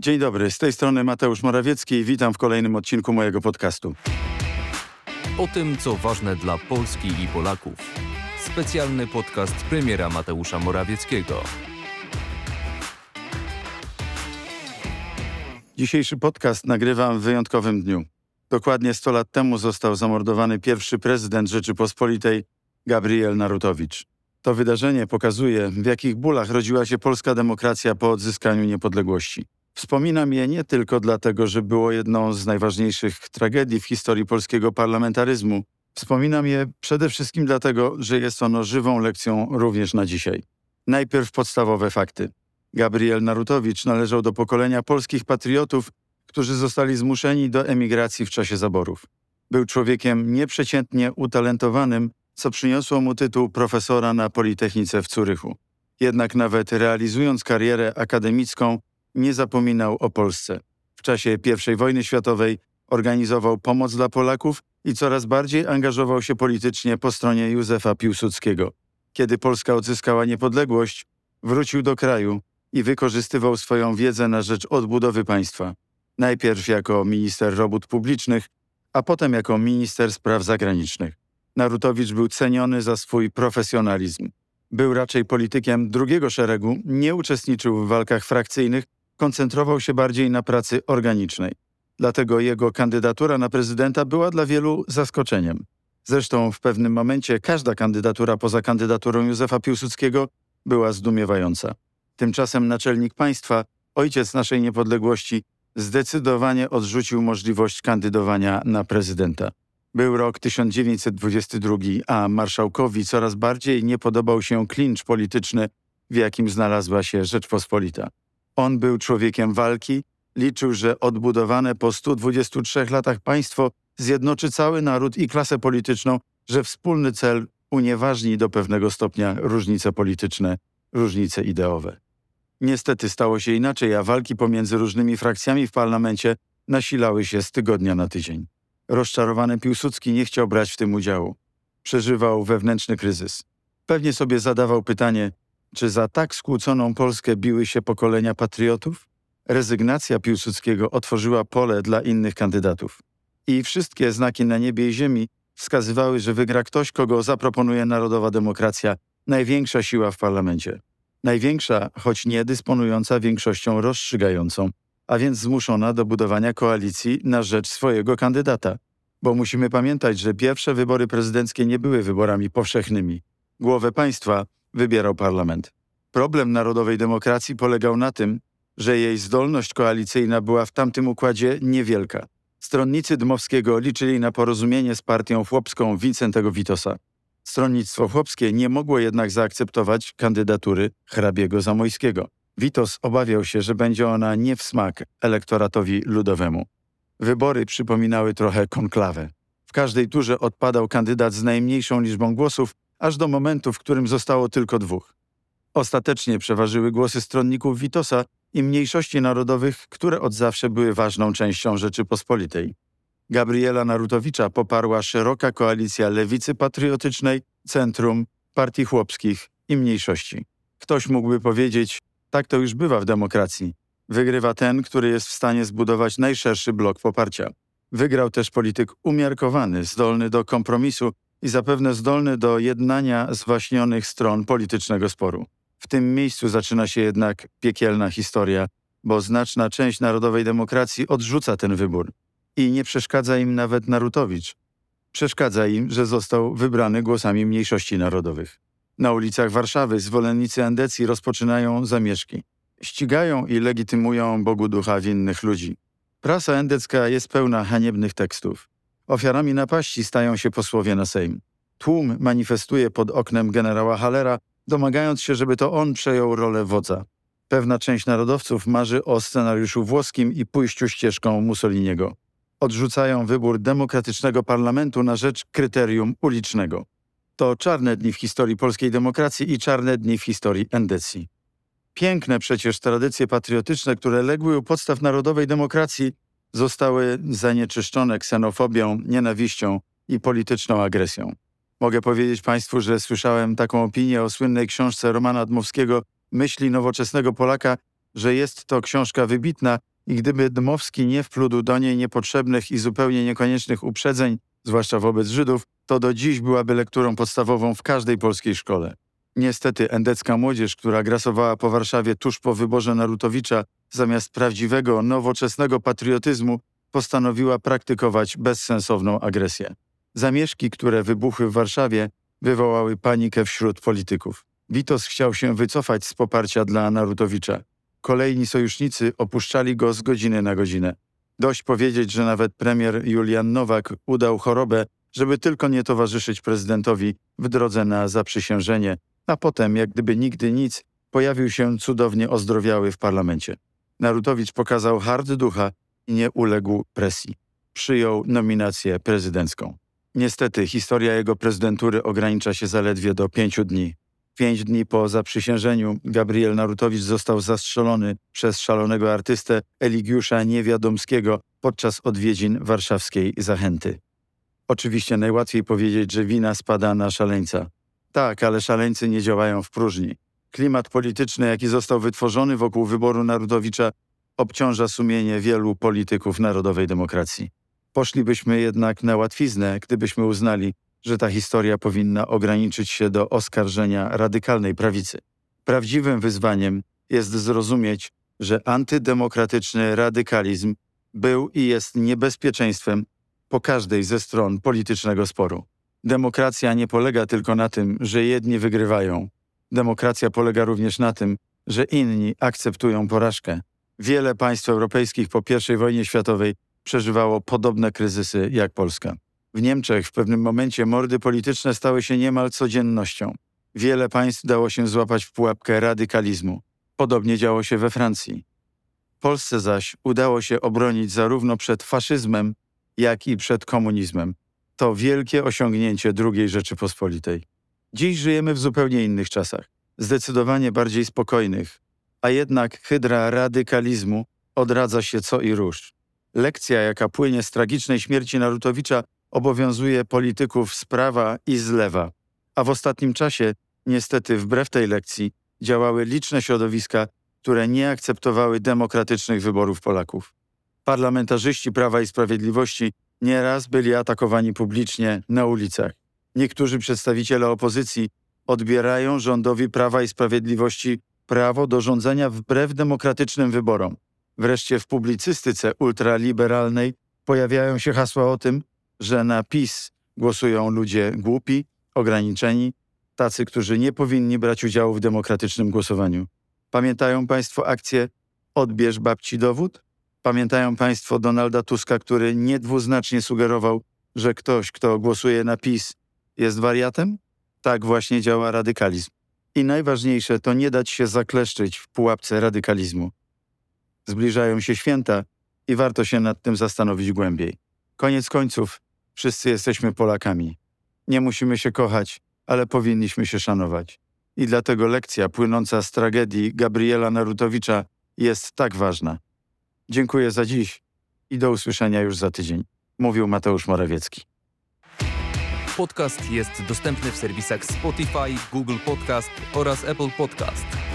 Dzień dobry, z tej strony Mateusz Morawiecki i witam w kolejnym odcinku mojego podcastu. O tym, co ważne dla Polski i Polaków. Specjalny podcast premiera Mateusza Morawieckiego. Dzisiejszy podcast nagrywam w wyjątkowym dniu. Dokładnie 100 lat temu został zamordowany pierwszy prezydent Rzeczypospolitej Gabriel Narutowicz. To wydarzenie pokazuje, w jakich bólach rodziła się polska demokracja po odzyskaniu niepodległości. Wspominam je nie tylko dlatego, że było jedną z najważniejszych tragedii w historii polskiego parlamentaryzmu. Wspominam je przede wszystkim dlatego, że jest ono żywą lekcją również na dzisiaj. Najpierw podstawowe fakty. Gabriel Narutowicz należał do pokolenia polskich patriotów, którzy zostali zmuszeni do emigracji w czasie zaborów. Był człowiekiem nieprzeciętnie utalentowanym, co przyniosło mu tytuł profesora na Politechnice w Curychu. Jednak nawet realizując karierę akademicką, nie zapominał o Polsce. W czasie I wojny światowej organizował pomoc dla Polaków i coraz bardziej angażował się politycznie po stronie Józefa Piłsudskiego. Kiedy Polska odzyskała niepodległość, wrócił do kraju i wykorzystywał swoją wiedzę na rzecz odbudowy państwa. Najpierw jako minister robót publicznych, a potem jako minister spraw zagranicznych. Narutowicz był ceniony za swój profesjonalizm. Był raczej politykiem drugiego szeregu, nie uczestniczył w walkach frakcyjnych, koncentrował się bardziej na pracy organicznej. Dlatego jego kandydatura na prezydenta była dla wielu zaskoczeniem. Zresztą w pewnym momencie każda kandydatura poza kandydaturą Józefa Piłsudskiego była zdumiewająca. Tymczasem naczelnik państwa, ojciec naszej niepodległości, zdecydowanie odrzucił możliwość kandydowania na prezydenta. Był rok 1922, a marszałkowi coraz bardziej nie podobał się klincz polityczny, w jakim znalazła się Rzeczpospolita. On był człowiekiem walki, liczył, że odbudowane po 123 latach państwo zjednoczy cały naród i klasę polityczną, że wspólny cel unieważni do pewnego stopnia różnice polityczne, różnice ideowe. Niestety stało się inaczej, a walki pomiędzy różnymi frakcjami w parlamencie nasilały się z tygodnia na tydzień. Rozczarowany Piłsudski nie chciał brać w tym udziału. Przeżywał wewnętrzny kryzys. Pewnie sobie zadawał pytanie, czy za tak skłóconą Polskę biły się pokolenia patriotów? Rezygnacja Piłsudskiego otworzyła pole dla innych kandydatów. I wszystkie znaki na niebie i ziemi wskazywały, że wygra ktoś, kogo zaproponuje narodowa demokracja, największa siła w parlamencie. Największa, choć nie dysponująca większością rozstrzygającą, a więc zmuszona do budowania koalicji na rzecz swojego kandydata. Bo musimy pamiętać, że pierwsze wybory prezydenckie nie były wyborami powszechnymi. Głowę państwa wybierał parlament. Problem narodowej demokracji polegał na tym, że jej zdolność koalicyjna była w tamtym układzie niewielka. Stronnicy Dmowskiego liczyli na porozumienie z partią chłopską Wincentego Witosa. Stronnictwo chłopskie nie mogło jednak zaakceptować kandydatury hrabiego Zamojskiego. Witos obawiał się, że będzie ona nie w smak elektoratowi ludowemu. Wybory przypominały trochę konklawę. W każdej turze odpadał kandydat z najmniejszą liczbą głosów, aż do momentu, w którym zostało tylko dwóch. Ostatecznie przeważyły głosy stronników Witosa i mniejszości narodowych, które od zawsze były ważną częścią Rzeczypospolitej. Gabriela Narutowicza poparła szeroka koalicja lewicy patriotycznej, centrum, partii chłopskich i mniejszości. Ktoś mógłby powiedzieć, tak to już bywa w demokracji. Wygrywa ten, który jest w stanie zbudować najszerszy blok poparcia. Wygrał też polityk umiarkowany, zdolny do kompromisu i zapewne zdolny do jednania zwaśnionych stron politycznego sporu. W tym miejscu zaczyna się jednak piekielna historia, bo znaczna część narodowej demokracji odrzuca ten wybór. I nie przeszkadza im nawet Narutowicz. Przeszkadza im, że został wybrany głosami mniejszości narodowych. Na ulicach Warszawy zwolennicy endecji rozpoczynają zamieszki. Ścigają i legitymują Bogu ducha winnych ludzi. Prasa endecka jest pełna haniebnych tekstów. Ofiarami napaści stają się posłowie na Sejm. Tłum manifestuje pod oknem generała Halera, domagając się, żeby to on przejął rolę wodza. Pewna część narodowców marzy o scenariuszu włoskim i pójściu ścieżką Mussoliniego. Odrzucają wybór demokratycznego parlamentu na rzecz kryterium ulicznego. To czarne dni w historii polskiej demokracji i czarne dni w historii endecji. Piękne przecież tradycje patriotyczne, które legły u podstaw narodowej demokracji, zostały zanieczyszczone ksenofobią, nienawiścią i polityczną agresją. Mogę powiedzieć Państwu, że słyszałem taką opinię o słynnej książce Romana Dmowskiego Myśli nowoczesnego Polaka, że jest to książka wybitna i gdyby Dmowski nie wplódł do niej niepotrzebnych i zupełnie niekoniecznych uprzedzeń, zwłaszcza wobec Żydów, to do dziś byłaby lekturą podstawową w każdej polskiej szkole. Niestety endecka młodzież, która grasowała po Warszawie tuż po wyborze Narutowicza, zamiast prawdziwego, nowoczesnego patriotyzmu, postanowiła praktykować bezsensowną agresję. Zamieszki, które wybuchły w Warszawie, wywołały panikę wśród polityków. Witos chciał się wycofać z poparcia dla Narutowicza. Kolejni sojusznicy opuszczali go z godziny na godzinę. Dość powiedzieć, że nawet premier Julian Nowak udał chorobę, żeby tylko nie towarzyszyć prezydentowi w drodze na zaprzysiężenie, a potem, jak gdyby nigdy nic, pojawił się cudownie ozdrowiały w parlamencie. Narutowicz pokazał hard ducha i nie uległ presji. Przyjął nominację prezydencką. Niestety, historia jego prezydentury ogranicza się zaledwie do pięciu dni. Pięć dni po zaprzysiężeniu Gabriel Narutowicz został zastrzelony przez szalonego artystę Eligiusza Niewiadomskiego podczas odwiedzin warszawskiej Zachęty. Oczywiście najłatwiej powiedzieć, że wina spada na szaleńca. Tak, ale szaleńcy nie działają w próżni. Klimat polityczny, jaki został wytworzony wokół wyboru Narutowicza, obciąża sumienie wielu polityków narodowej demokracji. Poszlibyśmy jednak na łatwiznę, gdybyśmy uznali, że ta historia powinna ograniczyć się do oskarżenia radykalnej prawicy. Prawdziwym wyzwaniem jest zrozumieć, że antydemokratyczny radykalizm był i jest niebezpieczeństwem po każdej ze stron politycznego sporu. Demokracja nie polega tylko na tym, że jedni wygrywają. Demokracja polega również na tym, że inni akceptują porażkę. Wiele państw europejskich po I wojnie światowej przeżywało podobne kryzysy jak Polska. W Niemczech w pewnym momencie mordy polityczne stały się niemal codziennością. Wiele państw dało się złapać w pułapkę radykalizmu. Podobnie działo się we Francji. Polsce zaś udało się obronić zarówno przed faszyzmem, jak i przed komunizmem. To wielkie osiągnięcie II Rzeczypospolitej. Dziś żyjemy w zupełnie innych czasach, zdecydowanie bardziej spokojnych, a jednak hydra radykalizmu odradza się co i róż. Lekcja, jaka płynie z tragicznej śmierci Narutowicza, obowiązuje polityków z prawa i z lewa. A w ostatnim czasie, niestety wbrew tej lekcji, działały liczne środowiska, które nie akceptowały demokratycznych wyborów Polaków. Parlamentarzyści Prawa i Sprawiedliwości nieraz byli atakowani publicznie na ulicach. Niektórzy przedstawiciele opozycji odbierają rządowi Prawa i Sprawiedliwości prawo do rządzenia wbrew demokratycznym wyborom. Wreszcie w publicystyce ultraliberalnej pojawiają się hasła o tym, że na PiS głosują ludzie głupi, ograniczeni, tacy, którzy nie powinni brać udziału w demokratycznym głosowaniu. Pamiętają Państwo akcję Odbierz babci dowód? Pamiętają Państwo Donalda Tuska, który niedwuznacznie sugerował, że ktoś, kto głosuje na PiS, jest wariatem? Tak właśnie działa radykalizm. I najważniejsze to nie dać się zakleszczyć w pułapce radykalizmu. Zbliżają się święta i warto się nad tym zastanowić głębiej. Koniec końców, wszyscy jesteśmy Polakami. Nie musimy się kochać, ale powinniśmy się szanować. I dlatego lekcja płynąca z tragedii Gabriela Narutowicza jest tak ważna. Dziękuję za dziś i do usłyszenia już za tydzień. Mówił Mateusz Morawiecki. Podcast jest dostępny w serwisach Spotify, Google Podcast oraz Apple Podcast.